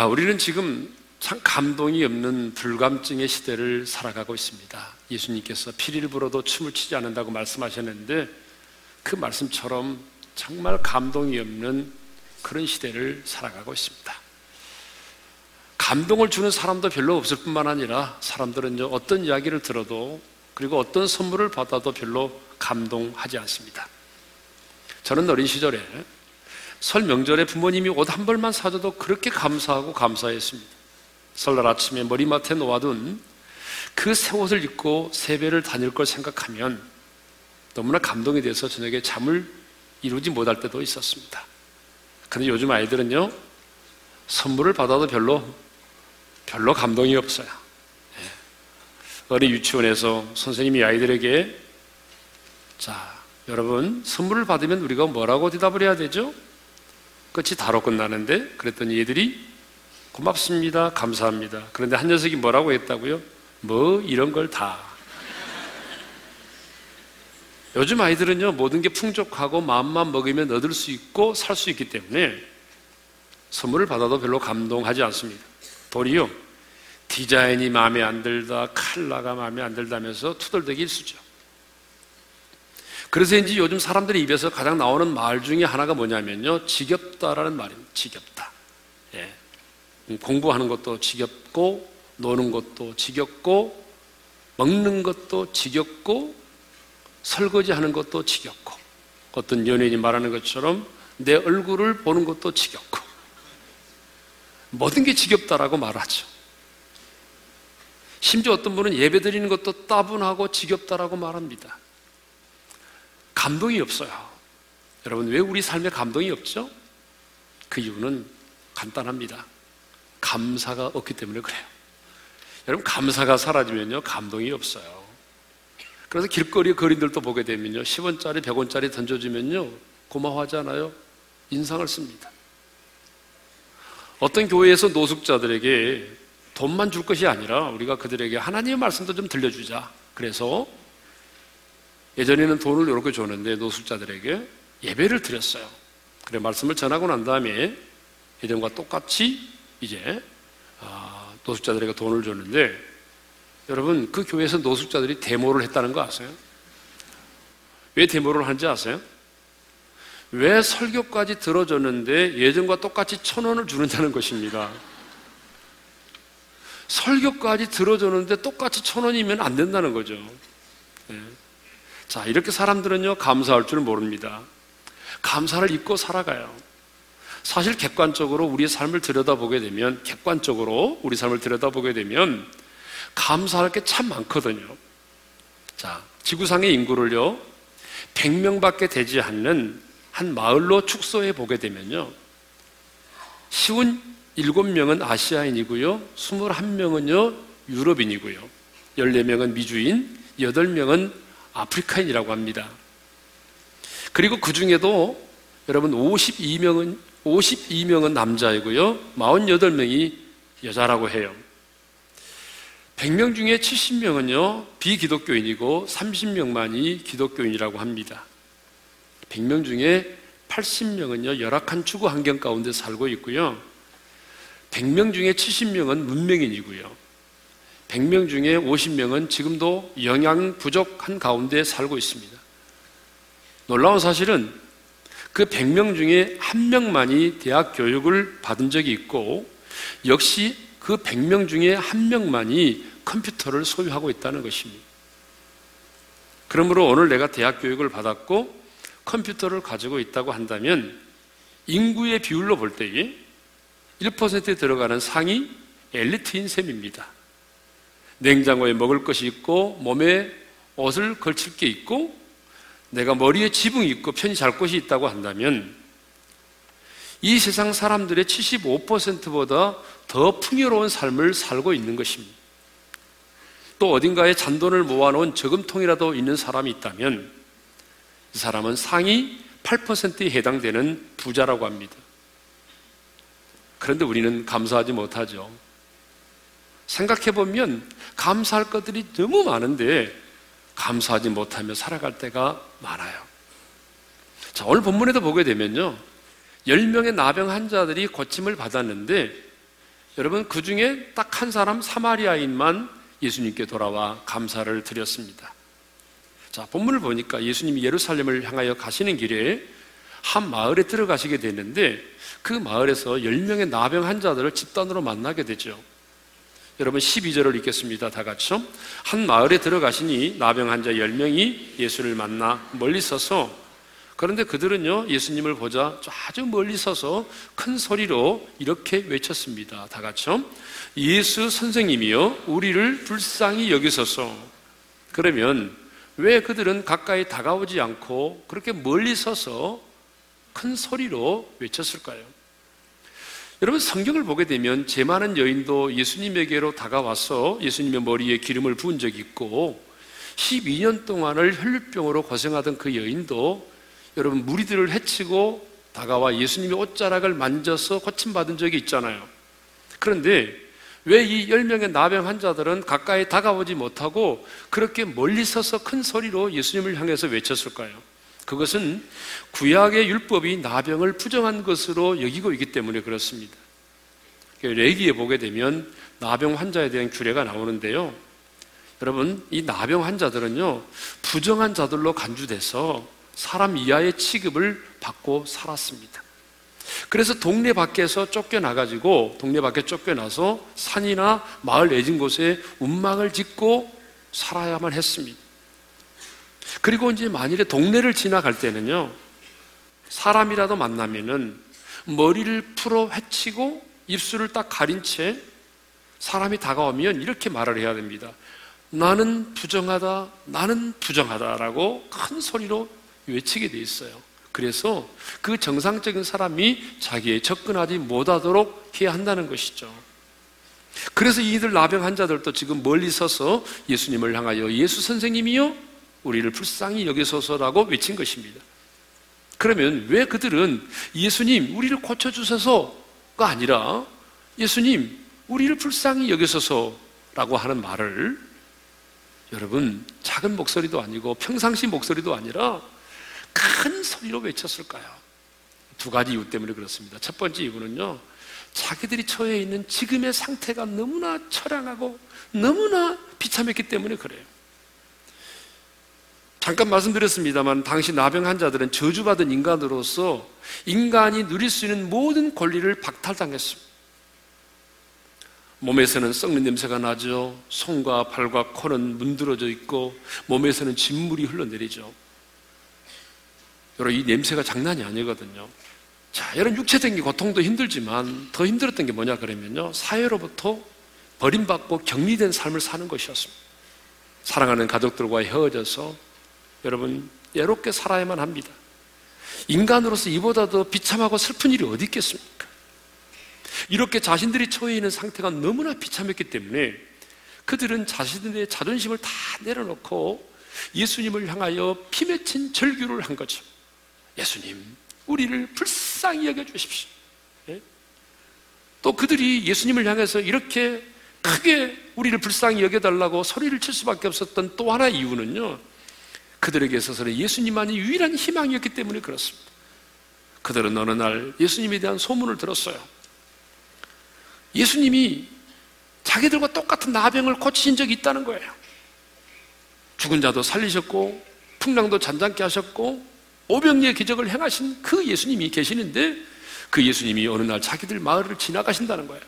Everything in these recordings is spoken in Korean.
아, 우리는 지금 참 감동이 없는 불감증의 시대를 살아가고 있습니다. 예수님께서 피리를 불어도 춤을 추지 않는다고 말씀하셨는데 그 말씀처럼 정말 감동이 없는 그런 시대를 살아가고 있습니다. 감동을 주는 사람도 별로 없을 뿐만 아니라 사람들은 어떤 이야기를 들어도 그리고 어떤 선물을 받아도 별로 감동하지 않습니다. 저는 어린 시절에 설 명절에 부모님이 옷 한 벌만 사줘도 그렇게 감사하고 감사했습니다. 설날 아침에 머리맡에 놓아둔 그 새 옷을 입고 세배를 다닐 걸 생각하면 너무나 감동이 돼서 저녁에 잠을 이루지 못할 때도 있었습니다. 근데 요즘 아이들은요, 선물을 받아도 별로, 별로 감동이 없어요. 예. 어린 유치원에서 선생님이 아이들에게, 자, 여러분, 선물을 받으면 우리가 뭐라고 대답을 해야 되죠? 끝이 다로 끝나는데, 그랬더니 얘들이 고맙습니다. 감사합니다. 그런데 한 녀석이 뭐라고 했다고요? 뭐, 이런 걸 다. 요즘 아이들은요, 모든 게 풍족하고 마음만 먹으면 얻을 수 있고 살 수 있기 때문에 선물을 받아도 별로 감동하지 않습니다. 도리어 디자인이 마음에 안 들다, 칼라가 마음에 안 들다면서 투덜대기 일수죠. 그래서인지 요즘 사람들의 입에서 가장 나오는 말 중에 하나가 뭐냐면요. 지겹다라는 말입니다. 지겹다. 예. 공부하는 것도 지겹고, 노는 것도 지겹고, 먹는 것도 지겹고, 설거지 하는 것도 지겹고, 어떤 연예인이 말하는 것처럼 내 얼굴을 보는 것도 지겹고, 모든 게 지겹다라고 말하죠. 심지어 어떤 분은 예배 드리는 것도 따분하고 지겹다라고 말합니다. 감동이 없어요. 여러분, 왜 우리 삶에 감동이 없죠? 그 이유는 간단합니다. 감사가 없기 때문에 그래요. 여러분, 감사가 사라지면요, 감동이 없어요. 그래서 길거리 거린들도 보게 되면요. 10원짜리, 100원짜리 던져주면요. 고마워하잖아요. 인상을 씁니다. 어떤 교회에서 노숙자들에게 돈만 줄 것이 아니라 우리가 그들에게 하나님의 말씀도 좀 들려주자. 그래서 예전에는 돈을 이렇게 줬는데 노숙자들에게 예배를 드렸어요. 그래 말씀을 전하고 난 다음에 예전과 똑같이 이제 아, 노숙자들에게 돈을 줬는데 여러분, 그 교회에서 노숙자들이 데모를 했다는 거 아세요? 왜 데모를 하는지 아세요? 왜 설교까지 들어줬는데 예전과 똑같이 천 원을 주는다는 것입니다. 설교까지 들어줬는데 똑같이 천 원이면 안 된다는 거죠. 네. 자, 이렇게 사람들은요, 감사할 줄 모릅니다. 감사를 잊고 살아가요. 사실 객관적으로 우리의 삶을 들여다보게 되면, 객관적으로 우리 삶을 들여다보게 되면, 감사할 게 참 많거든요. 자, 지구상의 인구를요, 100명 밖에 되지 않는 한 마을로 축소해 보게 되면요, 쉬운 7명은 아시아인이고요, 21명은요, 유럽인이고요, 14명은 미주인, 8명은 아프리카인이라고 합니다. 그리고 그 중에도 여러분 52명은 52명은 남자이고요. 48명이 여자라고 해요. 100명 중에 70명은요, 비기독교인이고 30명만이 기독교인이라고 합니다. 100명 중에 80명은요, 열악한 주거 환경 가운데 살고 있고요. 100명 중에 70명은 문명인이고요. 100명 중에 50명은 지금도 영양 부족한 가운데 살고 있습니다. 놀라운 사실은 그 100명 중에 한 명만이 대학 교육을 받은 적이 있고 역시 그 100명 중에 한 명만이 컴퓨터를 소유하고 있다는 것입니다. 그러므로 오늘 내가 대학 교육을 받았고 컴퓨터를 가지고 있다고 한다면 인구의 비율로 볼 때에 1%에 들어가는 상위 엘리트인 셈입니다. 냉장고에 먹을 것이 있고 몸에 옷을 걸칠 게 있고 내가 머리에 지붕이 있고 편히 잘 곳이 있다고 한다면 이 세상 사람들의 75%보다 더 풍요로운 삶을 살고 있는 것입니다. 또 어딘가에 잔돈을 모아놓은 저금통이라도 있는 사람이 있다면 이 사람은 상위 8%에 해당되는 부자라고 합니다. 그런데 우리는 감사하지 못하죠. 생각해보면 감사할 것들이 너무 많은데 감사하지 못하며 살아갈 때가 많아요. 자, 오늘 본문에도 보게 되면요. 10명의 나병 환자들이 고침을 받았는데 여러분, 그 중에 딱 한 사람 사마리아인만 예수님께 돌아와 감사를 드렸습니다. 자, 본문을 보니까 예수님이 예루살렘을 향하여 가시는 길에 한 마을에 들어가시게 되는데 그 마을에서 10명의 나병 환자들을 집단으로 만나게 되죠. 여러분 12절을 읽겠습니다. 다 같이요. 한 마을에 들어가시니 나병 환자 10명이 예수를 만나 멀리 서서 그런데 그들은요, 예수님을 보자 아주 멀리 서서 큰 소리로 이렇게 외쳤습니다. 다 같이요. 예수 선생님이요, 우리를 불쌍히 여기소서. 그러면 왜 그들은 가까이 다가오지 않고 그렇게 멀리 서서 큰 소리로 외쳤을까요? 여러분 성경을 보게 되면 제 많은 여인도 예수님에게로 다가와서 예수님의 머리에 기름을 부은 적이 있고 12년 동안을 혈류병으로 고생하던 그 여인도 여러분 무리들을 해치고 다가와 예수님의 옷자락을 만져서 고침받은 적이 있잖아요. 그런데 왜 이 10명의 나병 환자들은 가까이 다가오지 못하고 그렇게 멀리 서서 큰 소리로 예수님을 향해서 외쳤을까요? 그것은 구약의 율법이 나병을 부정한 것으로 여기고 있기 때문에 그렇습니다. 레기에 보게 되면 나병 환자에 대한 규례가 나오는데요. 여러분, 이 나병 환자들은요, 부정한 자들로 간주돼서 사람 이하의 취급을 받고 살았습니다. 그래서 동네 밖에서 쫓겨나가지고, 동네 밖에 쫓겨나서 산이나 마을 내진 곳에 운막을 짓고 살아야만 했습니다. 그리고 이제 만일에 동네를 지나갈 때는요, 사람이라도 만나면은 머리를 풀어 헤치고 입술을 딱 가린 채 사람이 다가오면 이렇게 말을 해야 됩니다. 나는 부정하다, 나는 부정하다라고 큰 소리로 외치게 돼 있어요. 그래서 그 정상적인 사람이 자기에 접근하지 못하도록 해야 한다는 것이죠. 그래서 이들 나병 환자들도 지금 멀리 서서 예수님을 향하여 예수 선생님이요? 우리를 불쌍히 여기소서라고 외친 것입니다. 그러면 왜 그들은 예수님, 우리를 고쳐주셔서가 아니라 예수님, 우리를 불쌍히 여기소서라고 하는 말을 여러분, 작은 목소리도 아니고 평상시 목소리도 아니라 큰 소리로 외쳤을까요? 두 가지 이유 때문에 그렇습니다. 첫 번째 이유는요, 자기들이 처해 있는 지금의 상태가 너무나 처량하고 너무나 비참했기 때문에 그래요. 잠깐 말씀드렸습니다만 당시 나병 환자들은 저주받은 인간으로서 인간이 누릴 수 있는 모든 권리를 박탈당했습니다. 몸에서는 썩는 냄새가 나죠. 손과 발과 코는 문드러져 있고 몸에서는 진물이 흘러내리죠. 여러분 이 냄새가 장난이 아니거든요. 자, 여러분 육체적인 고통도 힘들지만 더 힘들었던 게 뭐냐 그러면요. 사회로부터 버림받고 격리된 삶을 사는 것이었습니다. 사랑하는 가족들과 헤어져서 여러분, 예롭게 살아야만 합니다. 인간으로서 이보다 더 비참하고 슬픈 일이 어디 있겠습니까? 이렇게 자신들이 처해 있는 상태가 너무나 비참했기 때문에 그들은 자신들의 자존심을 다 내려놓고 예수님을 향하여 피 맺힌 절규를 한 거죠. 예수님, 우리를 불쌍히 여겨 주십시오. 예? 또 그들이 예수님을 향해서 이렇게 크게 우리를 불쌍히 여겨달라고 소리를 칠 수밖에 없었던 또 하나의 이유는요. 그들에게 있어서는 예수님만이 유일한 희망이었기 때문에 그렇습니다. 그들은 어느 날 예수님에 대한 소문을 들었어요. 예수님이 자기들과 똑같은 나병을 고치신 적이 있다는 거예요. 죽은 자도 살리셨고, 풍랑도 잔잔케 하셨고, 오병리의 기적을 행하신 그 예수님이 계시는데, 그 예수님이 어느 날 자기들 마을을 지나가신다는 거예요.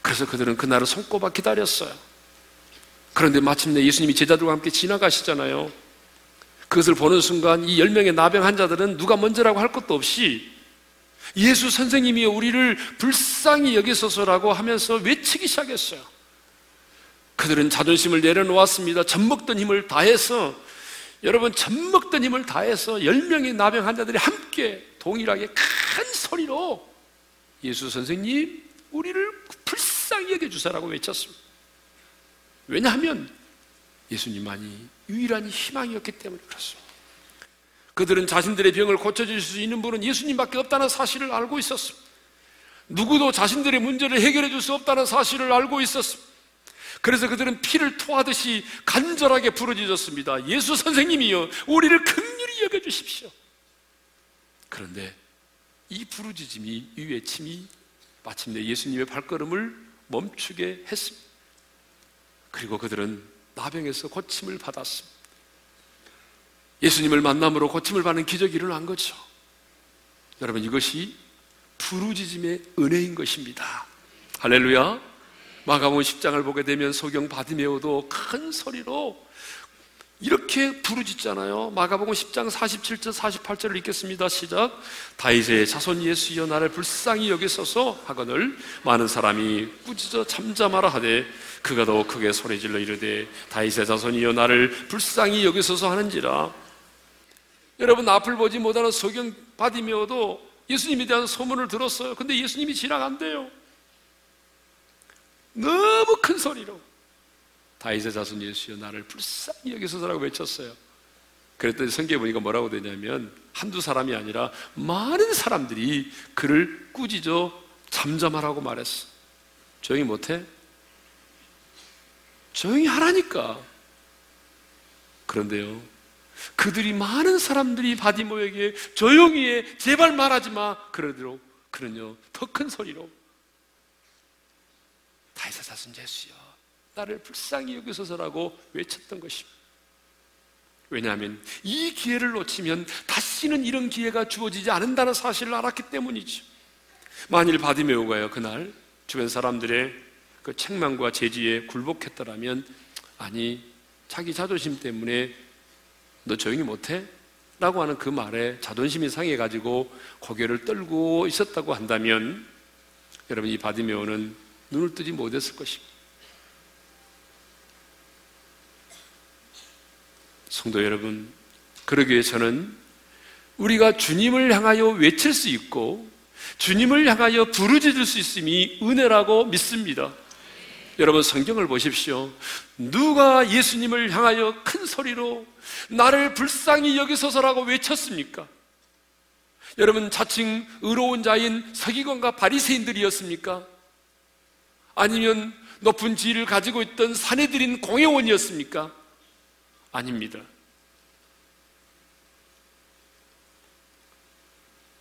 그래서 그들은 그날을 손꼽아 기다렸어요. 그런데 마침내 예수님이 제자들과 함께 지나가시잖아요. 그것을 보는 순간 이 열명의 나병 환자들은 누가 먼저라고 할 것도 없이 예수 선생님이 우리를 불쌍히 여기소서라고 하면서 외치기 시작했어요. 그들은 자존심을 내려놓았습니다. 젖먹던 힘을 다해서 여러분 젖먹던 힘을 다해서 열명의 나병 환자들이 함께 동일하게 큰 소리로 예수 선생님 우리를 불쌍히 여겨주세라고 외쳤습니다. 왜냐하면 예수님만이 유일한 희망이었기 때문에 그렇습니다. 그들은 자신들의 병을 고쳐줄 수 있는 분은 예수님밖에 없다는 사실을 알고 있었습니다. 누구도 자신들의 문제를 해결해 줄 수 없다는 사실을 알고 있었습니다. 그래서 그들은 피를 토하듯이 간절하게 부르짖었습니다. 예수 선생님이여, 우리를 극률히 여겨 주십시오. 그런데 이 부르짖음이, 이 외침이 마침내 예수님의 발걸음을 멈추게 했습니다. 그리고 그들은 나병에서 고침을 받았습니다. 예수님을 만남으로 고침을 받는 기적이 일어난 거죠. 여러분 이것이 부르짖음의 은혜인 것입니다. 할렐루야. 마가복음 10장을 보게 되면 소경 바디메오도 큰 소리로 이렇게 부르짖잖아요. 마가복음 10장 47절 48절을 읽겠습니다. 시작. 다윗의 자손 예수여 나를 불쌍히 여기소서 하거늘 많은 사람이 꾸짖어 잠잠하라 하되 그가 더 크게 소리질러 이르되 다윗의 자손이여 나를 불쌍히 여기소서 하는지라. 여러분 앞을 보지 못하는 소경 바디메오도 예수님에 대한 소문을 들었어요. 근데 예수님이 지나간대요. 너무 큰 소리로 다윗의 자손 예수여 나를 불쌍히 여기소서라고 외쳤어요. 그랬더니 성경에 보니까 뭐라고 되냐면 한두 사람이 아니라 많은 사람들이 그를 꾸짖어 잠잠하라고 말했어. 조용히 못해? 조용히 하라니까. 그런데요. 그들이 많은 사람들이 바디모에게 조용히 해, 제발 말하지 마. 그러도록 그는요, 더 큰 소리로 다윗의 자손 예수여 나를 불쌍히 여기소서라고 외쳤던 것입니다. 왜냐하면 이 기회를 놓치면 다시는 이런 기회가 주어지지 않는다는 사실을 알았기 때문이죠. 만일 바디메오가요 그날 주변 사람들의 그 책망과 제지에 굴복했더라면 아니 자기 자존심 때문에 너 조용히 못해? 라고 하는 그 말에 자존심이 상해가지고 고개를 떨고 있었다고 한다면 여러분 이 바디메오는 눈을 뜨지 못했을 것입니다. 성도 여러분, 그러기 위해 저는 우리가 주님을 향하여 외칠 수 있고 주님을 향하여 부르짖을 수 있음이 은혜라고 믿습니다. 여러분 성경을 보십시오. 누가 예수님을 향하여 큰 소리로 나를 불쌍히 여기소서라고 외쳤습니까? 여러분 자칭 의로운 자인 서기관과 바리새인들이었습니까? 아니면 높은 지위를 가지고 있던 사내들인 공회원이었습니까? 아닙니다.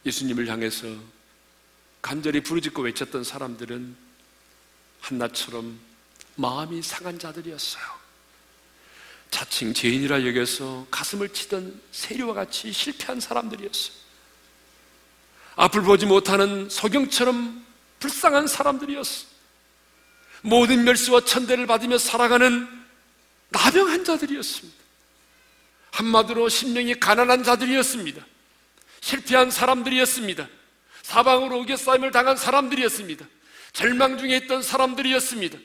예수님을 향해서 간절히 부르짖고 외쳤던 사람들은 한나처럼 마음이 상한 자들이었어요. 자칭 죄인이라 여겨서 가슴을 치던 세리와 같이 실패한 사람들이었어요. 앞을 보지 못하는 소경처럼 불쌍한 사람들이었어요. 모든 멸시와 천대를 받으며 살아가는 나병한 자들이었습니다. 한마디로 심령이 가난한 자들이었습니다. 실패한 사람들이었습니다. 사방으로 우겨싸임을 당한 사람들이었습니다. 절망 중에 있던 사람들이었습니다.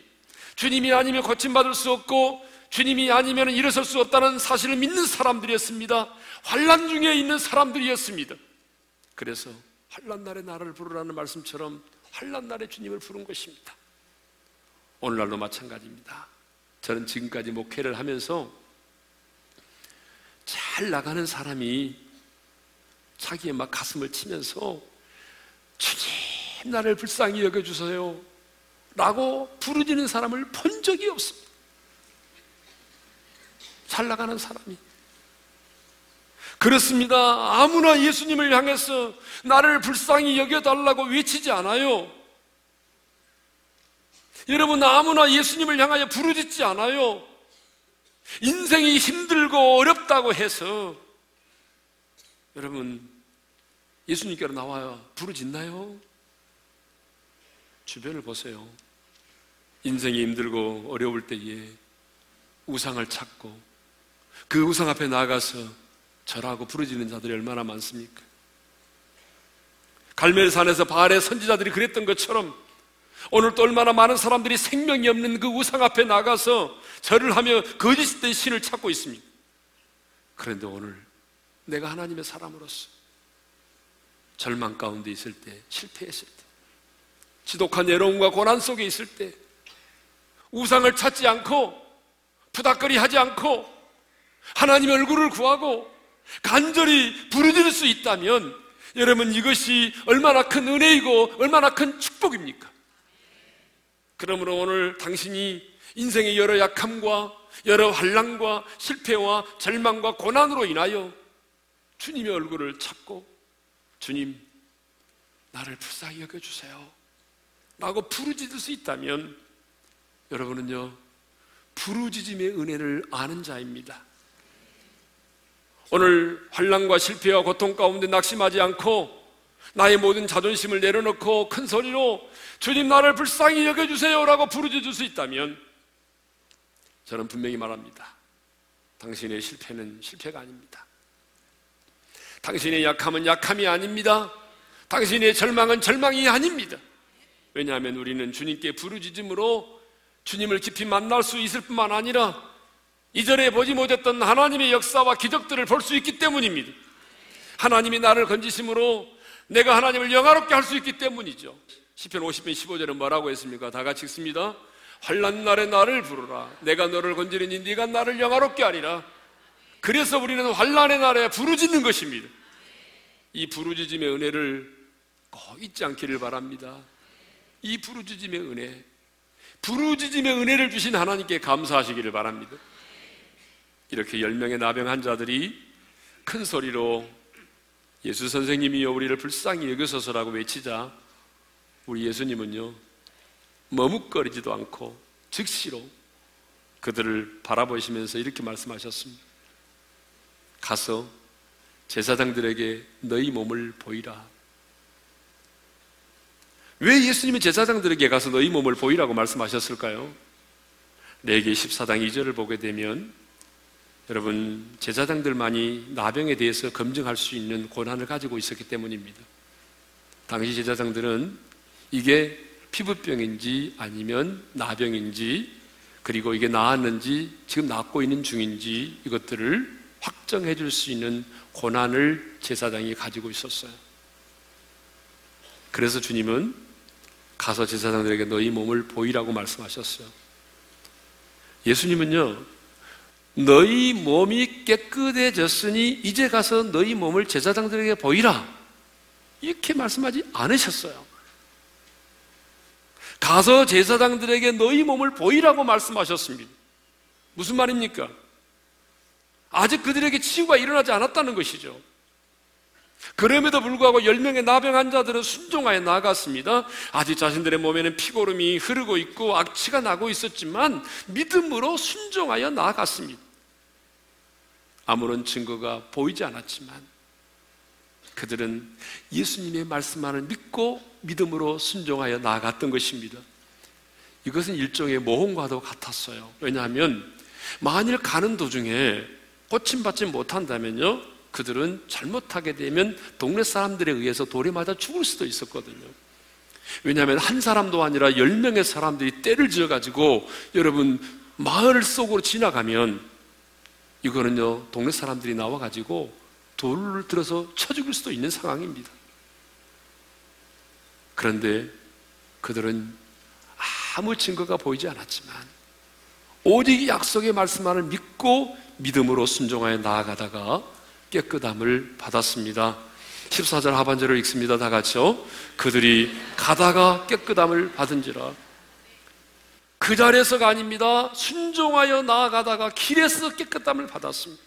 주님이 아니면 고침받을 수 없고 주님이 아니면 일어설 수 없다는 사실을 믿는 사람들이었습니다. 환란 중에 있는 사람들이었습니다. 그래서 환란 날에 나를 부르라는 말씀처럼 환란 날에 주님을 부른 것입니다. 오늘날도 마찬가지입니다. 저는 지금까지 목회를 하면서 잘 나가는 사람이 자기의 막 가슴을 치면서 주님 나를 불쌍히 여겨주세요 라고 부르짖는 사람을 본 적이 없습니다. 잘 나가는 사람이. 그렇습니다. 아무나 예수님을 향해서 나를 불쌍히 여겨달라고 외치지 않아요. 여러분, 아무나 예수님을 향하여 부르짖지 않아요. 인생이 힘들고 어렵다고 해서 여러분, 예수님께로 나와요. 부르짖나요? 주변을 보세요. 인생이 힘들고 어려울 때에 우상을 찾고 그 우상 앞에 나가서 절하고 부르짖는 자들이 얼마나 많습니까? 갈멜산에서 바알의 선지자들이 그랬던 것처럼 오늘 또 얼마나 많은 사람들이 생명이 없는 그 우상 앞에 나가서 절을 하며 거짓된 신을 찾고 있습니다. 그런데 오늘 내가 하나님의 사람으로서 절망 가운데 있을 때, 실패했을 때, 지독한 외로움과 고난 속에 있을 때, 우상을 찾지 않고, 부닥거리 하지 않고, 하나님의 얼굴을 구하고, 간절히 부르짖을 수 있다면, 여러분 이것이 얼마나 큰 은혜이고, 얼마나 큰 축복입니까? 그러므로 오늘 당신이 인생의 여러 약함과 여러 환란과 실패와 절망과 고난으로 인하여 주님의 얼굴을 찾고 주님 나를 불쌍히 여겨 주세요 라고 부르짖을 수 있다면 여러분은요, 부르짖음의 은혜를 아는 자입니다. 오늘 환란과 실패와 고통 가운데 낙심하지 않고 나의 모든 자존심을 내려놓고 큰 소리로 주님 나를 불쌍히 여겨주세요라고 부르짖을 수 있다면 저는 분명히 말합니다. 당신의 실패는 실패가 아닙니다. 당신의 약함은 약함이 아닙니다. 당신의 절망은 절망이 아닙니다. 왜냐하면 우리는 주님께 부르짖음으로 주님을 깊이 만날 수 있을 뿐만 아니라 이전에 보지 못했던 하나님의 역사와 기적들을 볼 수 있기 때문입니다. 하나님이 나를 건지심으로 내가 하나님을 영화롭게 할 수 있기 때문이죠. 시편 50편 15절은 뭐라고 했습니까? 다 같이 읽습니다. 환란 날에 나를 부르라. 내가 너를 건지리니 네가 나를 영화롭게 하리라. 그래서 우리는 환란의 날에 부르짖는 것입니다. 이 부르짖음의 은혜를 꼭 잊지 않기를 바랍니다. 이 부르짖음의 은혜, 부르짖음의 은혜를 주신 하나님께 감사하시기를 바랍니다. 이렇게 열 명의 나병 환자들이 큰 소리로 예수 선생님이여 우리를 불쌍히 여겨서서라고 외치자 우리 예수님은요 머뭇거리지도 않고 즉시로 그들을 바라보시면서 이렇게 말씀하셨습니다. 가서 제사장들에게 너희 몸을 보이라. 왜 예수님이 제사장들에게 가서 너희 몸을 보이라고 말씀하셨을까요? 레기 14장 2절을 보게 되면 여러분 제사장들만이 나병에 대해서 검증할 수 있는 권한을 가지고 있었기 때문입니다. 당시 제사장들은 이게 피부병인지 아니면 나병인지 그리고 이게 나았는지 지금 낫고 있는 중인지 이것들을 확정해 줄 수 있는 권한을 제사장이 가지고 있었어요. 그래서 주님은 가서 제사장들에게 너희 몸을 보이라고 말씀하셨어요. 예수님은요, 너희 몸이 깨끗해졌으니 이제 가서 너희 몸을 제사장들에게 보이라. 이렇게 말씀하지 않으셨어요. 가서 제사장들에게 너희 몸을 보이라고 말씀하셨습니다. 무슨 말입니까? 아직 그들에게 치유가 일어나지 않았다는 것이죠. 그럼에도 불구하고 열명의 나병 환자들은 순종하여 나아갔습니다. 아직 자신들의 몸에는 피고름이 흐르고 있고 악취가 나고 있었지만 믿음으로 순종하여 나아갔습니다. 아무런 증거가 보이지 않았지만 그들은 예수님의 말씀만을 믿고 믿음으로 순종하여 나아갔던 것입니다. 이것은 일종의 모험과도 같았어요. 왜냐하면 만일 가는 도중에 고침받지 못한다면요, 그들은 잘못하게 되면 동네 사람들에 의해서 돌에 맞아 죽을 수도 있었거든요. 왜냐하면 한 사람도 아니라 열 명의 사람들이 때를 지어가지고 여러분 마을 속으로 지나가면 이거는요 동네 사람들이 나와가지고 돌을 들어서 쳐 죽일 수도 있는 상황입니다. 그런데 그들은 아무 증거가 보이지 않았지만 오직 약속의 말씀만을 믿고 믿음으로 순종하여 나아가다가 깨끗함을 받았습니다. 14절 하반절을 읽습니다. 다 같이요. 그들이 가다가 깨끗함을 받은지라. 그 자리에서가 아닙니다. 순종하여 나아가다가 길에서 깨끗함을 받았습니다.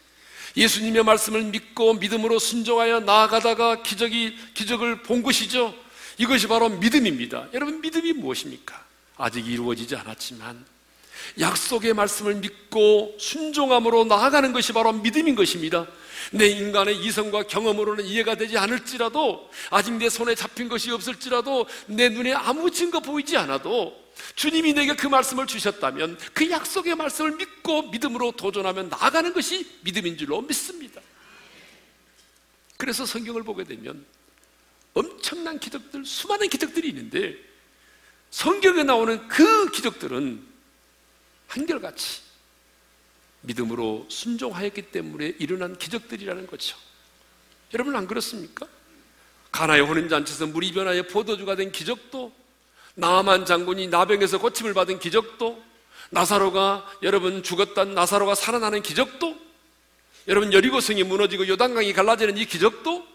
예수님의 말씀을 믿고 믿음으로 순종하여 나아가다가 기적이, 기적을 본 것이죠. 이것이 바로 믿음입니다. 여러분, 믿음이 무엇입니까? 아직 이루어지지 않았지만 약속의 말씀을 믿고 순종함으로 나아가는 것이 바로 믿음인 것입니다. 내 인간의 이성과 경험으로는 이해가 되지 않을지라도 아직 내 손에 잡힌 것이 없을지라도 내 눈에 아무 증거 보이지 않아도 주님이 내게 그 말씀을 주셨다면 그 약속의 말씀을 믿고 믿음으로 도전하면 나아가는 것이 믿음인 줄로 믿습니다. 그래서 성경을 보게 되면 엄청난 기적들, 수많은 기적들이 있는데 성경에 나오는 그 기적들은 한결같이 믿음으로 순종하였기 때문에 일어난 기적들이라는 거죠. 여러분 안 그렇습니까? 가나의 혼인잔치에서 물이 변하여 포도주가 된 기적도 나만 장군이 나병에서 고침을 받은 기적도 나사로가 여러분 죽었던 나사로가 살아나는 기적도 여러분 여리고성이 무너지고 요단강이 갈라지는 이 기적도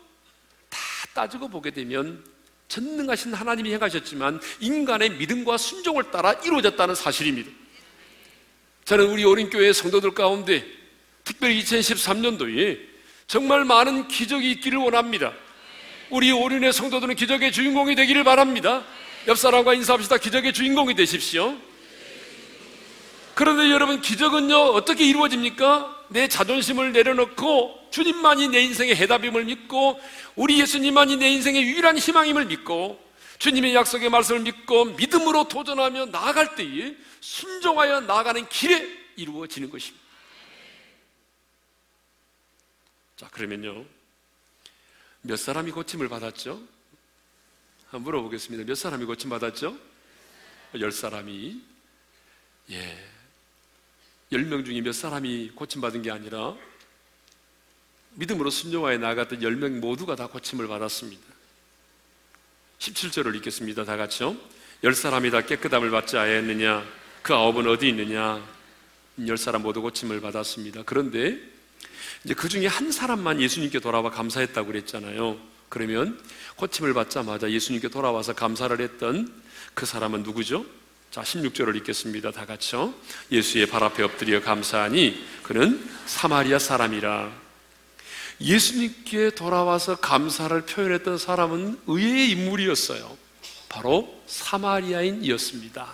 다 따지고 보게 되면 전능하신 하나님이 행하셨지만 인간의 믿음과 순종을 따라 이루어졌다는 사실입니다. 저는 우리 어린교회 성도들 가운데 특별히 2013년도에 정말 많은 기적이 있기를 원합니다. 우리 오륜의 성도들은 기적의 주인공이 되기를 바랍니다. 옆 사람과 인사합시다. 기적의 주인공이 되십시오. 그런데 여러분, 기적은요, 어떻게 이루어집니까? 내 자존심을 내려놓고 주님만이 내 인생의 해답임을 믿고 우리 예수님만이 내 인생의 유일한 희망임을 믿고 주님의 약속의 말씀을 믿고 믿음으로 도전하며 나아갈 때에 순종하여 나아가는 길에 이루어지는 것입니다. 자, 그러면요. 몇 사람이 고침을 받았죠? 물어보겠습니다. 몇 사람이 고침 받았죠? 열 사람이. 예. 열 명 중에 몇 사람이 고침 받은 게 아니라 믿음으로 순종하여 나아갔던 열 명 모두가 다 고침을 받았습니다. 17절을 읽겠습니다. 다 같이요. 열 사람이 다 깨끗함을 받지 아니했느냐? 그 아홉은 어디 있느냐? 열 사람 모두 고침을 받았습니다. 그런데 이제 그 중에 한 사람만 예수님께 돌아와 감사했다고 그랬잖아요. 그러면 고침을 받자마자 예수님께 돌아와서 감사를 했던 그 사람은 누구죠? 자, 16절을 읽겠습니다. 다 같이요. 예수의 발 앞에 엎드려 감사하니 그는 사마리아 사람이라. 예수님께 돌아와서 감사를 표현했던 사람은 의외의 인물이었어요. 바로 사마리아인이었습니다.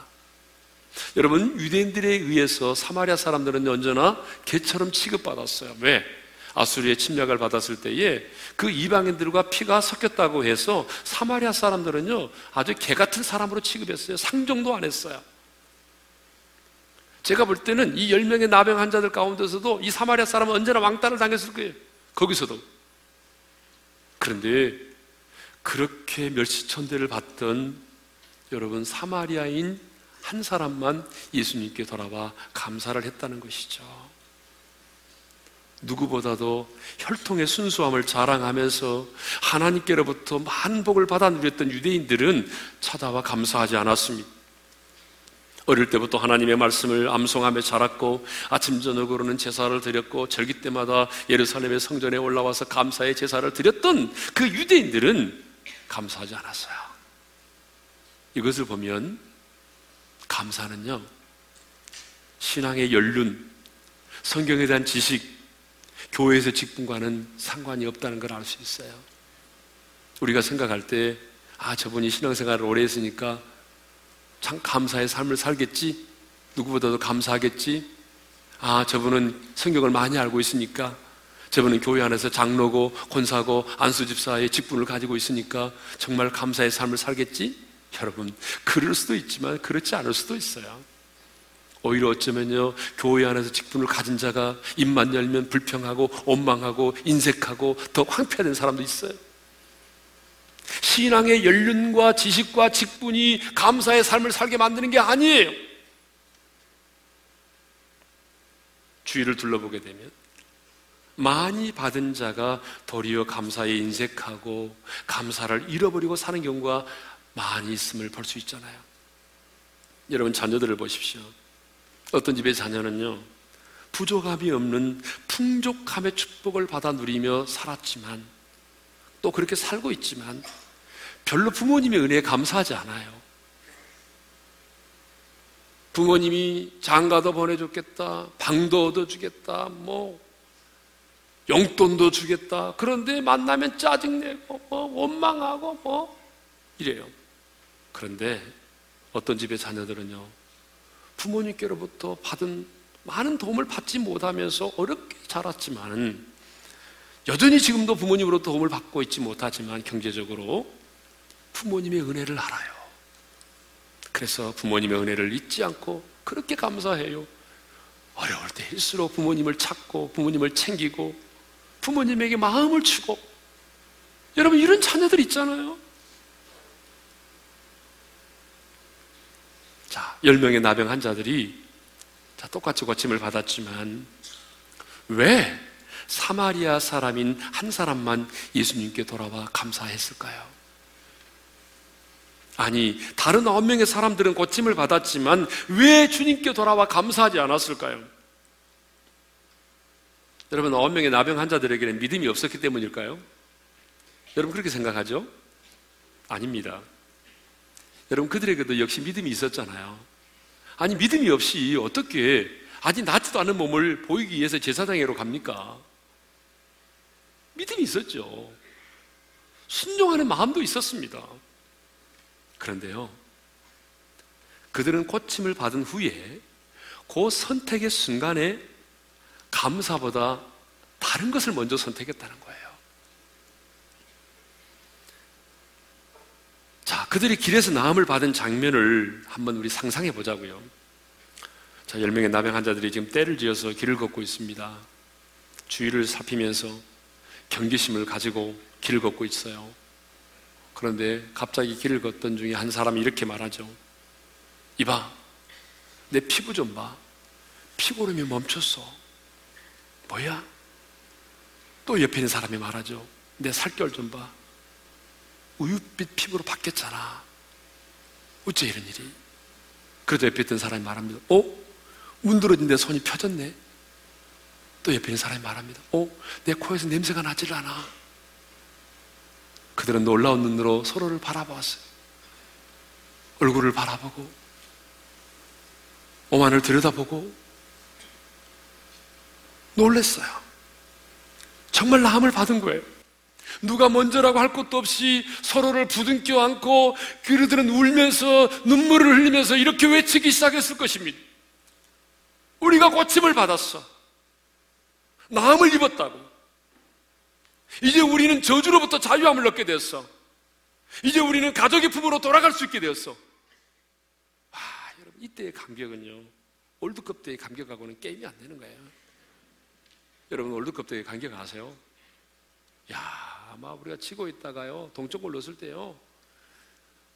여러분, 유대인들에 의해서 사마리아 사람들은 언제나 개처럼 취급받았어요. 왜? 아수리의 침략을 받았을 때에 그 이방인들과 피가 섞였다고 해서 사마리아 사람들은요 아주 개 같은 사람으로 취급했어요. 상종도 안 했어요. 제가 볼 때는 이 열명의 나병 환자들 가운데서도 이 사마리아 사람은 언제나 왕따를 당했을 거예요. 거기서도. 그런데 그렇게 멸시천대를 받던 여러분 사마리아인 한 사람만 예수님께 돌아와 감사를 했다는 것이죠. 누구보다도 혈통의 순수함을 자랑하면서 하나님께로부터 많은 복을 받아 누렸던 유대인들은 찾아와 감사하지 않았습니다. 어릴 때부터 하나님의 말씀을 암송하며 자랐고 아침 저녁으로는 제사를 드렸고 절기 때마다 예루살렘의 성전에 올라와서 감사의 제사를 드렸던 그 유대인들은 감사하지 않았어요. 이것을 보면 감사는요 신앙의 연륜, 성경에 대한 지식, 교회에서 직분과는 상관이 없다는 걸 알 수 있어요. 우리가 생각할 때, 아, 저분이 신앙생활을 오래 했으니까 참 감사의 삶을 살겠지? 누구보다도 감사하겠지? 아, 저분은 성경을 많이 알고 있으니까 저분은 교회 안에서 장로고 권사고 안수집사의 직분을 가지고 있으니까 정말 감사의 삶을 살겠지? 여러분, 그럴 수도 있지만 그렇지 않을 수도 있어요. 오히려 어쩌면요, 교회 안에서 직분을 가진 자가 입만 열면 불평하고 원망하고 인색하고 더 황폐화된 사람도 있어요. 신앙의 연륜과 지식과 직분이 감사의 삶을 살게 만드는 게 아니에요. 주위를 둘러보게 되면 많이 받은 자가 도리어 감사에 인색하고 감사를 잃어버리고 사는 경우가 많이 있음을 볼 수 있잖아요. 여러분 자녀들을 보십시오. 어떤 집의 자녀는요, 부족함이 없는 풍족함의 축복을 받아 누리며 살았지만, 또 그렇게 살고 있지만, 별로 부모님의 은혜에 감사하지 않아요. 부모님이 장가도 보내줬겠다, 방도 얻어주겠다, 뭐, 용돈도 주겠다. 그런데 만나면 짜증내고, 뭐, 원망하고, 뭐, 이래요. 그런데 어떤 집의 자녀들은요, 부모님께로부터 받은 많은 도움을 받지 못하면서 어렵게 자랐지만 여전히 지금도 부모님으로부터 도움을 받고 있지 못하지만 경제적으로 부모님의 은혜를 알아요. 그래서 부모님의 은혜를 잊지 않고 그렇게 감사해요. 어려울 때일수록 부모님을 찾고 부모님을 챙기고 부모님에게 마음을 주고 여러분 이런 자녀들 있잖아요. 자, 10명의 나병 환자들이 자, 똑같이 고침을 받았지만 왜 사마리아 사람인 한 사람만 예수님께 돌아와 감사했을까요? 아니, 다른 아홉 명의 사람들은 고침을 받았지만 왜 주님께 돌아와 감사하지 않았을까요? 여러분, 아홉 명의 나병 환자들에게는 믿음이 없었기 때문일까요? 여러분, 그렇게 생각하죠? 아닙니다. 여러분 그들에게도 역시 믿음이 있었잖아요. 아니 믿음이 없이 어떻게 아직 낫지도 않은 몸을 보이기 위해서 제사장으로 갑니까? 믿음이 있었죠. 순종하는 마음도 있었습니다. 그런데요, 그들은 고침을 받은 후에 그 선택의 순간에 감사보다 다른 것을 먼저 선택했다는 거예요. 자, 그들이 길에서 나음을 받은 장면을 한번 우리 상상해 보자고요. 자, 10명의 나병 환자들이 지금 때를 지어서 길을 걷고 있습니다. 주위를 살피면서 경계심을 가지고 길을 걷고 있어요. 그런데 갑자기 길을 걷던 중에 한 사람이 이렇게 말하죠. 이봐, 내 피부 좀 봐. 피고름이 멈췄어. 뭐야? 또 옆에 있는 사람이 말하죠. 내 살결 좀 봐. 우윳빛 피부로 바뀌었잖아. 어째 이런 일이? 그래도 옆에 있던 사람이 말합니다. 어? 문드러진 내 손이 펴졌네. 또 옆에 있는 사람이 말합니다. 어? 내 코에서 냄새가 나질 않아. 그들은 놀라운 눈으로 서로를 바라보았어요. 얼굴을 바라보고, 오만을 들여다보고, 놀랬어요. 정말 나음을 받은 거예요. 누가 먼저라고 할 것도 없이 서로를 부둥켜 안고 그들은 울면서 눈물을 흘리면서 이렇게 외치기 시작했을 것입니다. 우리가 고침을 받았어. 나음을 입었다고. 이제 우리는 저주로부터 자유함을 얻게 되었어. 이제 우리는 가족의 품으로 돌아갈 수 있게 되었어. 와, 여러분, 이때의 감격은요, 올드컵 때의 감격하고는 게임이 안 되는 거예요. 여러분, 올드컵 때의 감격 아세요? 야, 아마 우리가 치고 있다가요, 동쪽골 넣었을 때요,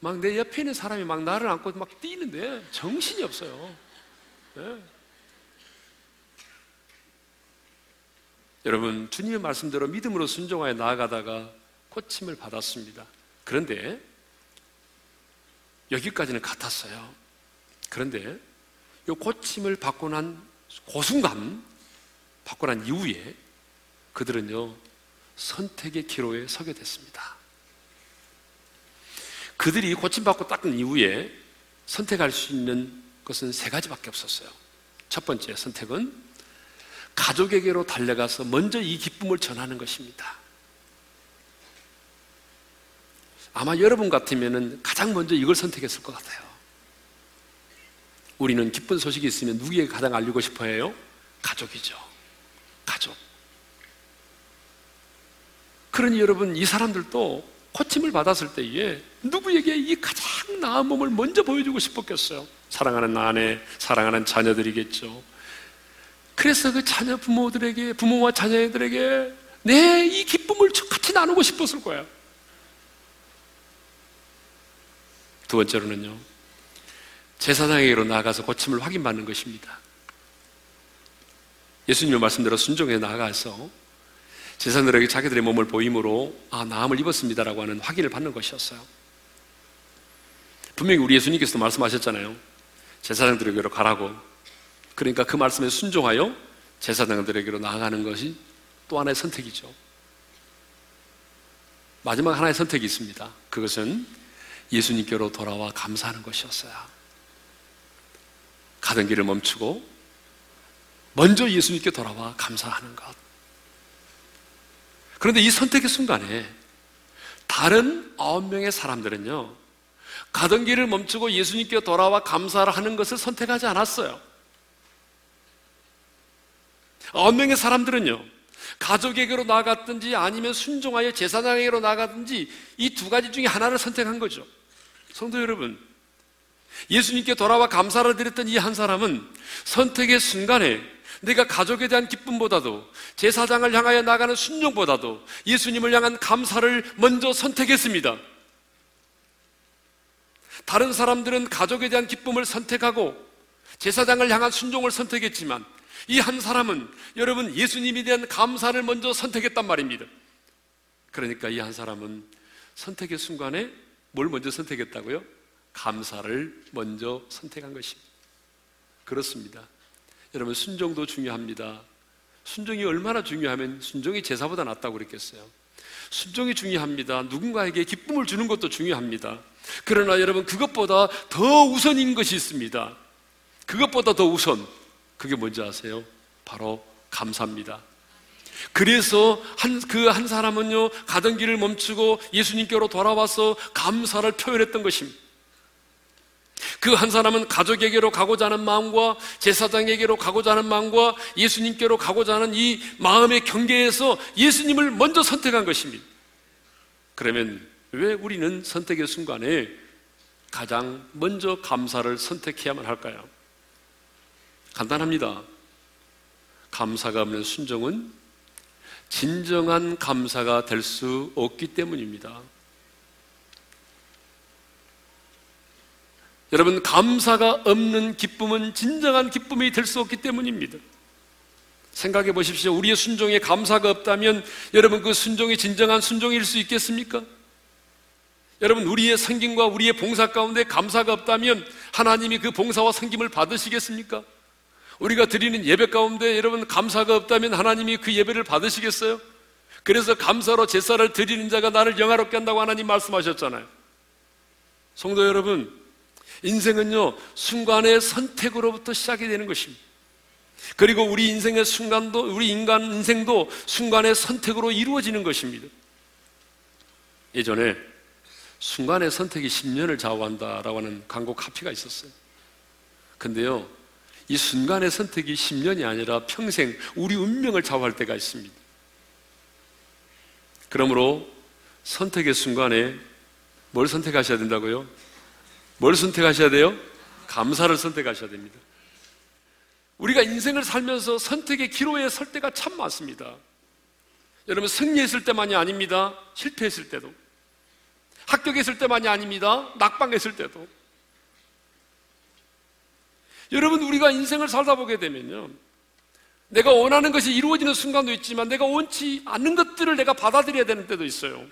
막 내 옆에 있는 사람이 막 나를 안고 막 뛰는데 정신이 없어요. 네. 여러분, 주님의 말씀대로 믿음으로 순종하여 나아가다가 고침을 받았습니다. 그런데 여기까지는 같았어요. 그런데 이 고침을 받고 난 고순간, 받고 난 이후에 그들은요, 선택의 기로에 서게 됐습니다. 그들이 고침받고 닦은 이후에 선택할 수 있는 것은 세 가지밖에 없었어요. 첫 번째 선택은 가족에게로 달려가서 먼저 이 기쁨을 전하는 것입니다. 아마 여러분 같으면 가장 먼저 이걸 선택했을 것 같아요. 우리는 기쁜 소식이 있으면 누구에게 가장 알리고 싶어 해요? 가족이죠. 가족. 그러니 여러분, 이 사람들도 코침을 받았을 때에 누구에게 이 가장 나은 몸을 먼저 보여주고 싶었겠어요? 사랑하는 아내, 사랑하는 자녀들이겠죠. 그래서 그 자녀 부모들에게, 부모와 자녀들에게 내 이 기쁨을 같이 나누고 싶었을 거야. 두 번째로는요, 제사장에게로 나가서 고침을 확인받는 것입니다. 예수님의 말씀대로 순종해 나가서 제사장들에게 자기들의 몸을 보임으로 아, 나음을 입었습니다라고 하는 확인을 받는 것이었어요. 분명히 우리 예수님께서도 말씀하셨잖아요. 제사장들에게로 가라고. 그러니까 그 말씀에 순종하여 제사장들에게로 나아가는 것이 또 하나의 선택이죠. 마지막 하나의 선택이 있습니다. 그것은 예수님께로 돌아와 감사하는 것이었어요. 가던 길을 멈추고 먼저 예수님께 돌아와 감사하는 것. 그런데 이 선택의 순간에 다른 아홉 명의 사람들은요, 가던 길을 멈추고 예수님께 돌아와 감사를 하는 것을 선택하지 않았어요. 아홉 명의 사람들은요, 가족에게로 나갔든지 아니면 순종하여 제사장에게로 나가든지 이 두 가지 중에 하나를 선택한 거죠. 성도 여러분, 예수님께 돌아와 감사를 드렸던 이 한 사람은 선택의 순간에 내가 가족에 대한 기쁨보다도 제사장을 향하여 나가는 순종보다도 예수님을 향한 감사를 먼저 선택했습니다. 다른 사람들은 가족에 대한 기쁨을 선택하고 제사장을 향한 순종을 선택했지만 이 한 사람은 여러분 예수님에 대한 감사를 먼저 선택했단 말입니다. 그러니까 이 한 사람은 선택의 순간에 뭘 먼저 선택했다고요? 감사를 먼저 선택한 것입니다. 그렇습니다. 여러분, 순종도 중요합니다. 순종이 얼마나 중요하면 순종이 제사보다 낫다고 그랬겠어요. 순종이 중요합니다. 누군가에게 기쁨을 주는 것도 중요합니다. 그러나 여러분, 그것보다 더 우선인 것이 있습니다. 그것보다 더 우선. 그게 뭔지 아세요? 바로 감사입니다. 그래서 한, 그한 사람은요, 가던 길을 멈추고 예수님께로 돌아와서 감사를 표현했던 것입니다. 그 한 사람은 가족에게로 가고자 하는 마음과 제사장에게로 가고자 하는 마음과 예수님께로 가고자 하는 이 마음의 경계에서 예수님을 먼저 선택한 것입니다. 그러면 왜 우리는 선택의 순간에 가장 먼저 감사를 선택해야만 할까요? 간단합니다. 감사가 없는 순종은 진정한 감사가 될 수 없기 때문입니다. 여러분, 감사가 없는 기쁨은 진정한 기쁨이 될 수 없기 때문입니다. 생각해 보십시오. 우리의 순종에 감사가 없다면 여러분 그 순종이 진정한 순종일 수 있겠습니까? 여러분 우리의 성김과 우리의 봉사 가운데 감사가 없다면 하나님이 그 봉사와 성김을 받으시겠습니까? 우리가 드리는 예배 가운데 여러분 감사가 없다면 하나님이 그 예배를 받으시겠어요? 그래서 감사로 제사를 드리는 자가 나를 영화롭게 한다고 하나님 말씀하셨잖아요. 성도 여러분, 인생은요, 순간의 선택으로부터 시작이 되는 것입니다. 그리고 우리 인생의 순간도, 우리 인간 인생도 순간의 선택으로 이루어지는 것입니다. 예전에 순간의 선택이 10년을 좌우한다라고 하는 광고 카피가 있었어요. 근데요, 이 순간의 선택이 10년이 아니라 평생 우리 운명을 좌우할 때가 있습니다. 그러므로 선택의 순간에 뭘 선택하셔야 된다고요? 뭘 선택하셔야 돼요? 감사를 선택하셔야 됩니다. 우리가 인생을 살면서 선택의 기로에 설 때가 참 많습니다. 여러분, 승리했을 때만이 아닙니다. 실패했을 때도. 합격했을 때만이 아닙니다. 낙방했을 때도. 여러분, 우리가 인생을 살다 보게 되면요. 내가 원하는 것이 이루어지는 순간도 있지만 내가 원치 않는 것들을 내가 받아들여야 되는 때도 있어요.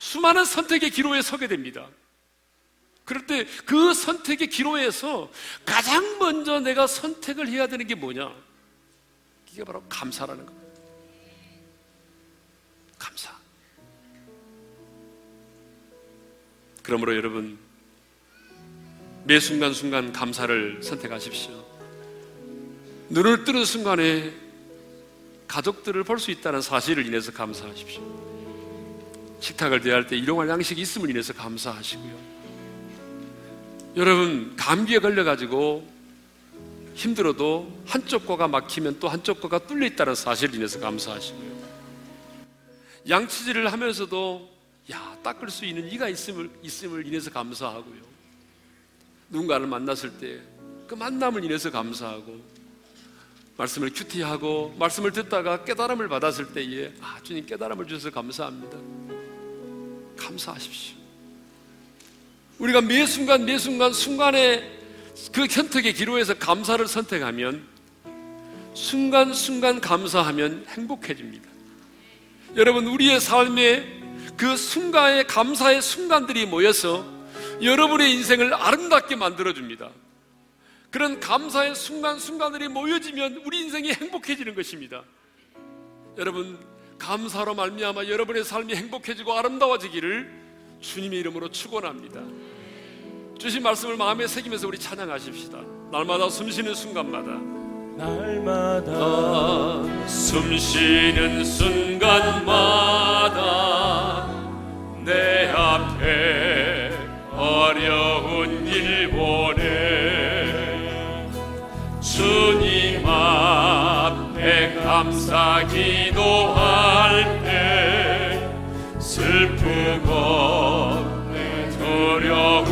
수많은 선택의 기로에 서게 됩니다. 그럴 때 그 선택의 기로에서 가장 먼저 내가 선택을 해야 되는 게 뭐냐? 이게 바로 감사라는 겁니다. 감사. 그러므로 여러분, 매 순간순간 감사를 선택하십시오. 눈을 뜨는 순간에 가족들을 볼 수 있다는 사실을 인해서 감사하십시오. 식탁을 대할 때 일용할 양식이 있음을 인해서 감사하시고요. 여러분, 감기에 걸려 가지고 힘들어도 한쪽 거가 막히면 또 한쪽 거가 뚫려 있다는 사실을 인해서 감사하시고요. 양치질을 하면서도 야, 닦을 수 있는 이가 있음을, 있음을 인해서 감사하고요. 누군가를 만났을 때 그 만남을 인해서 감사하고 말씀을 큐티하고 말씀을 듣다가 깨달음을 받았을 때에 아, 주님 깨달음을 주셔서 감사합니다. 감사하십시오. 우리가 매 순간 매 순간 순간에 그 선택의 기로에서 감사를 선택하면 순간순간 감사하면 행복해집니다. 여러분, 우리의 삶에 그 순간의 감사의 순간들이 모여서 여러분의 인생을 아름답게 만들어 줍니다. 그런 감사의 순간순간들이 모여지면 우리 인생이 행복해지는 것입니다. 여러분, 감사로 말미암아 여러분의 삶이 행복해지고 아름다워지기를 주님의 이름으로 축원합니다. 주신 말씀을 마음에 새기면서 우리 찬양하십시다. 날마다 숨쉬는 순간마다 날마다 숨쉬는 순간마다 내 앞에 어려운 일 보내 주님 앞에 감사 기도할 때 슬프고 자비로운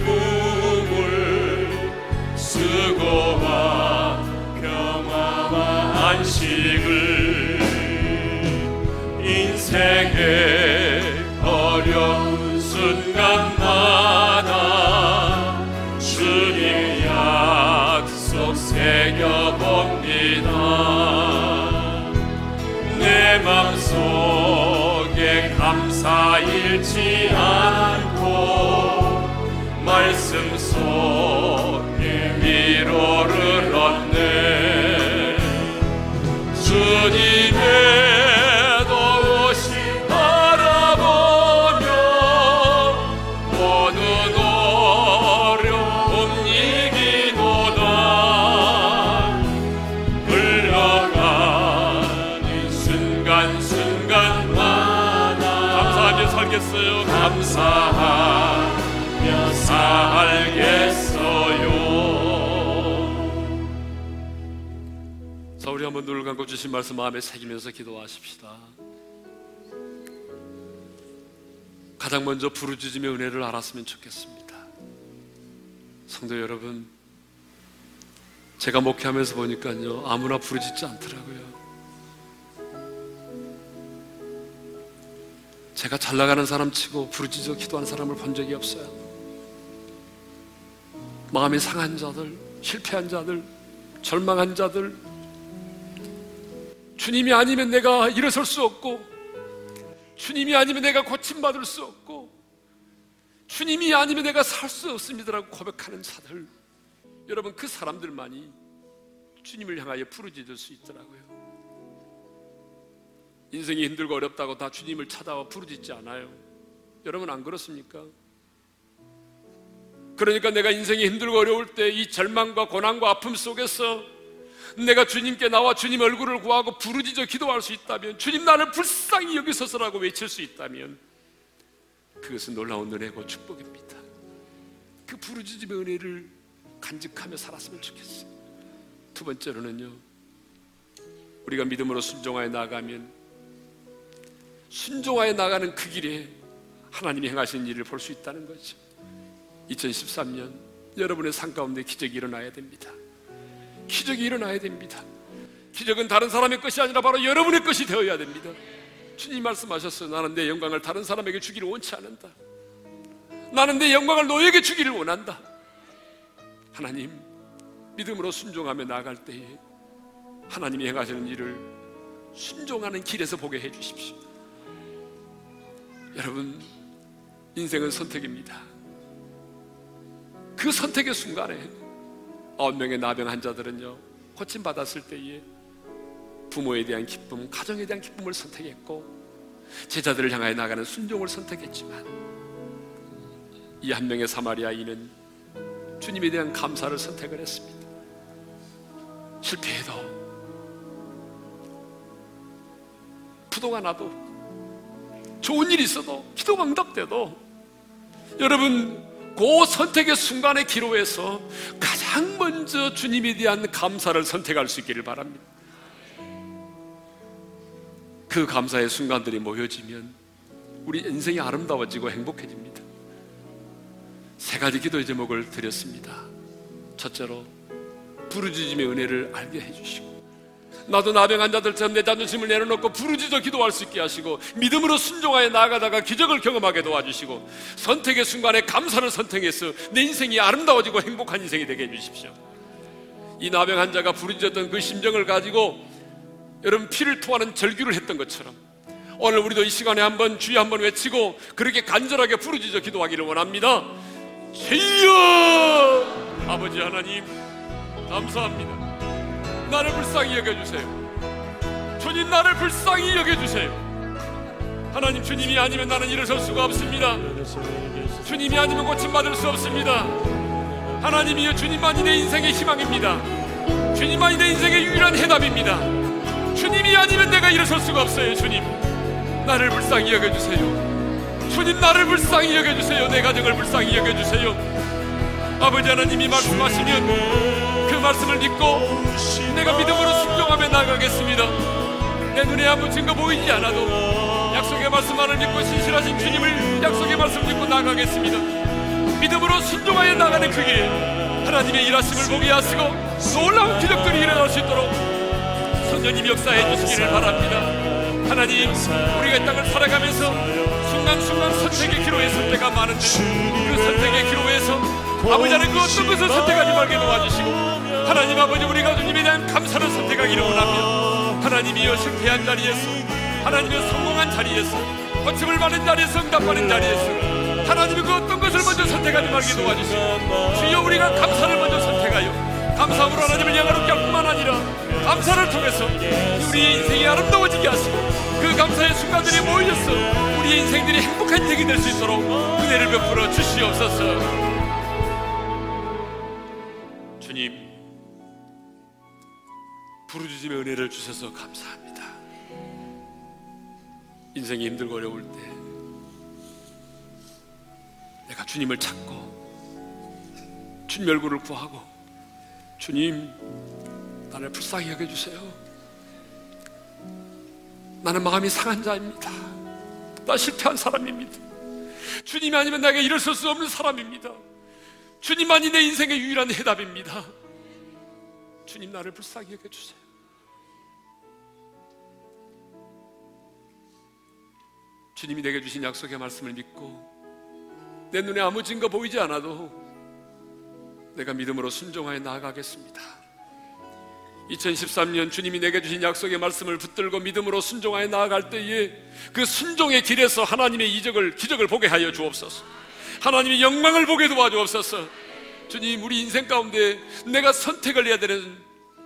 내 감고 주신 말씀 마음에 새기면서 기도하십시다. 가장 먼저 부르짖음의 은혜를 알았으면 좋겠습니다. 성도 여러분, 제가 목회하면서 보니까요, 아무나 부르짖지 않더라고요. 제가 잘 나가는 사람 치고 부르짖어 기도한 사람을 본 적이 없어요. 마음이 상한 자들, 실패한 자들, 절망한 자들, 주님이 아니면 내가 일어설 수 없고, 주님이 아니면 내가 고침받을 수 없고, 주님이 아니면 내가 살 수 없습니다라고 고백하는 자들, 여러분 그 사람들만이 주님을 향하여 부르짖을 수 있더라고요. 인생이 힘들고 어렵다고 다 주님을 찾아와 부르짖지 않아요. 여러분 안 그렇습니까? 그러니까 내가 인생이 힘들고 어려울 때 이 절망과 고난과 아픔 속에서 내가 주님께 나와 주님 얼굴을 구하고 부르짖어 기도할 수 있다면 주님 나를 불쌍히 여기소서라고 외칠 수 있다면 그것은 놀라운 은혜고 축복입니다. 그 부르짖음의 은혜를 간직하며 살았으면 좋겠어요. 두 번째로는요. 우리가 믿음으로 순종하여 나가면 순종하여 나가는 그 길에 하나님이 행하신 일을 볼 수 있다는 거죠. 2013년 여러분의 삶 가운데 기적이 일어나야 됩니다. 기적이 일어나야 됩니다. 기적은 다른 사람의 것이 아니라 바로 여러분의 것이 되어야 됩니다. 주님 말씀하셨어요. 나는 내 영광을 다른 사람에게 주기를 원치 않는다. 나는 내 영광을 너에게 주기를 원한다. 하나님, 믿음으로 순종하며 나아갈 때에 하나님이 행하시는 일을 순종하는 길에서 보게 해 주십시오. 여러분, 인생은 선택입니다. 그 선택의 순간에 아홉 명의 나병 환자들은요 고침 받았을 때에 부모에 대한 기쁨, 가정에 대한 기쁨을 선택했고 제자들을 향하여 나가는 순종을 선택했지만 이 한 명의 사마리아인은 주님에 대한 감사를 선택을 했습니다. 실패해도 부도가 나도 좋은 일이 있어도 기도가 응답돼도 여러분 그 선택의 순간의 기로에서 가장 먼저 주님에 대한 감사를 선택할 수 있기를 바랍니다. 그 감사의 순간들이 모여지면 우리 인생이 아름다워지고 행복해집니다. 세 가지 기도의 제목을 드렸습니다. 첫째로 부르짖음의 은혜를 알게 해주시고 나도 나병 환자들처럼 내 자존심을 내려놓고 부르짖어 기도할 수 있게 하시고 믿음으로 순종하여 나아가다가 기적을 경험하게 도와주시고 선택의 순간에 감사를 선택해서 내 인생이 아름다워지고 행복한 인생이 되게 해주십시오. 이 나병 환자가 부르짖었던 그 심정을 가지고 여러분 피를 토하는 절규를 했던 것처럼 오늘 우리도 이 시간에 한번 주여 한번 외치고 그렇게 간절하게 부르짖어 기도하기를 원합니다. 주여 아버지 하나님 감사합니다. 나를 불쌍히 여겨주세요. 주님 나를 불쌍히 여겨주세요. 하나님 주님이 아니면 나는 일어설 수가 없습니다. 주님이 아니면 고침받을 수 없습니다. 하나님이여 주님만이 내 인생의 희망입니다. 주님만이 내 인생의 유일한 해답입니다. 주님이 아니면 내가 일어설 수가 없어요. 주님 나를 불쌍히 여겨주세요. 주님 나를 불쌍히 여겨주세요. 내 가정을 불쌍히 여겨주세요. 아버지 하나님이 말씀하시면 그 말씀을 믿고 내가 믿음으로 순종하며 나가겠습니다. 내 눈에 아무 증거 보이지 않아도 약속의 말씀만을 믿고 신실하신 주님을 약속의 말씀 믿고 나가겠습니다. 믿음으로 순종하여 나가는 그 길에 하나님의 일하심을 보게 하시고 놀라운 기적들이 일어날 수 있도록 선녀님 역사해 주시기를 바랍니다. 하나님, 우리가 이 땅을 살아가면서 순간순간 선택의 기로에 설 때가 많은데 그 선택의 기로에서 아버지 하나님 그 어떤 것을 선택하지 말게 도와주시고 하나님 아버지 우리가 주님에 대한 감사를 선택하기를 원하며 하나님이여 실패한 자리에서 하나님의 성공한 자리에서 거침을 받는 자리에서 응답받는 자리에서 하나님이 그 어떤 것을 먼저 선택하지 말게 도와주시고 주여 우리가 감사를 먼저 선택하여 감사함으로 하나님을 영화롭게 할 뿐만 아니라. 감사를 통해서 우리의 인생이 아름다워지게 하시고 그 감사의 순간들이 모여서 우리의 인생들이 행복한 인생이 될 수 있도록 은혜를 베풀어 주시옵소서 부르짖음의 은혜를 주셔서 감사합니다. 인생이 힘들고 어려울 때 주님을 찾고 주님 얼굴을 구하고 주님 나를 불쌍히 여겨주세요. 나는 마음이 상한 자입니다. 나 실패한 사람입니다. 주님이 아니면 내가 일어설 수 없는 사람입니다. 주님만이 내 인생의 유일한 해답입니다. 주님 나를 불쌍히 여겨주세요 주님이 내게 주신 약속의 말씀을 믿고 내 눈에 아무 증거 보이지 않아도 내가 믿음으로 순종하여 나아가겠습니다. 2013년 주님이 내게 주신 약속의 말씀을 붙들고 믿음으로 순종하여 나아갈 때에 그 순종의 길에서 하나님의 이적을 기적을 보게 하여 주옵소서. 하나님의 영광을 보게 도와주옵소서. 주님 우리 인생 가운데 내가 선택을 해야 되는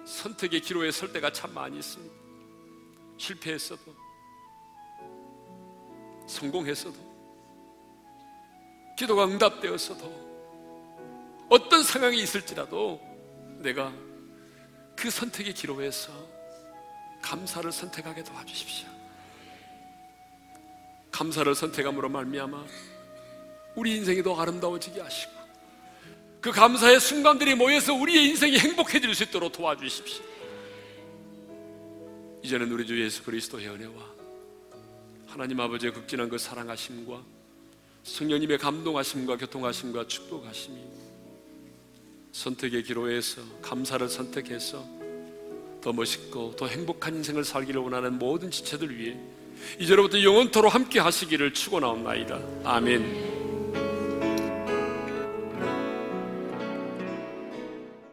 선택의 기로에 설 때가 참 많이 있습니다. 실패했어도 성공했어도 기도가 응답되었어도 어떤 상황이 있을지라도 내가 그 선택의 기로에서 감사를 선택하게 도와주십시오. 감사를 선택함으로 말미암아 우리 인생이 더 아름다워지게 하시고 그 감사의 순간들이 모여서 우리의 인생이 행복해질 수 있도록 도와주십시오. 이제는 우리 주 예수 그리스도의 은혜와 하나님 아버지의 극진한 그 사랑하심과 성령님의 감동하심과 교통하심과 축복하심이 선택의 기로에서 감사를 선택해서 더 멋있고 더 행복한 인생을 살기를 원하는 모든 지체들 위해 이제로부터 영원토로 함께 하시기를 축원하옵나이다. 아멘.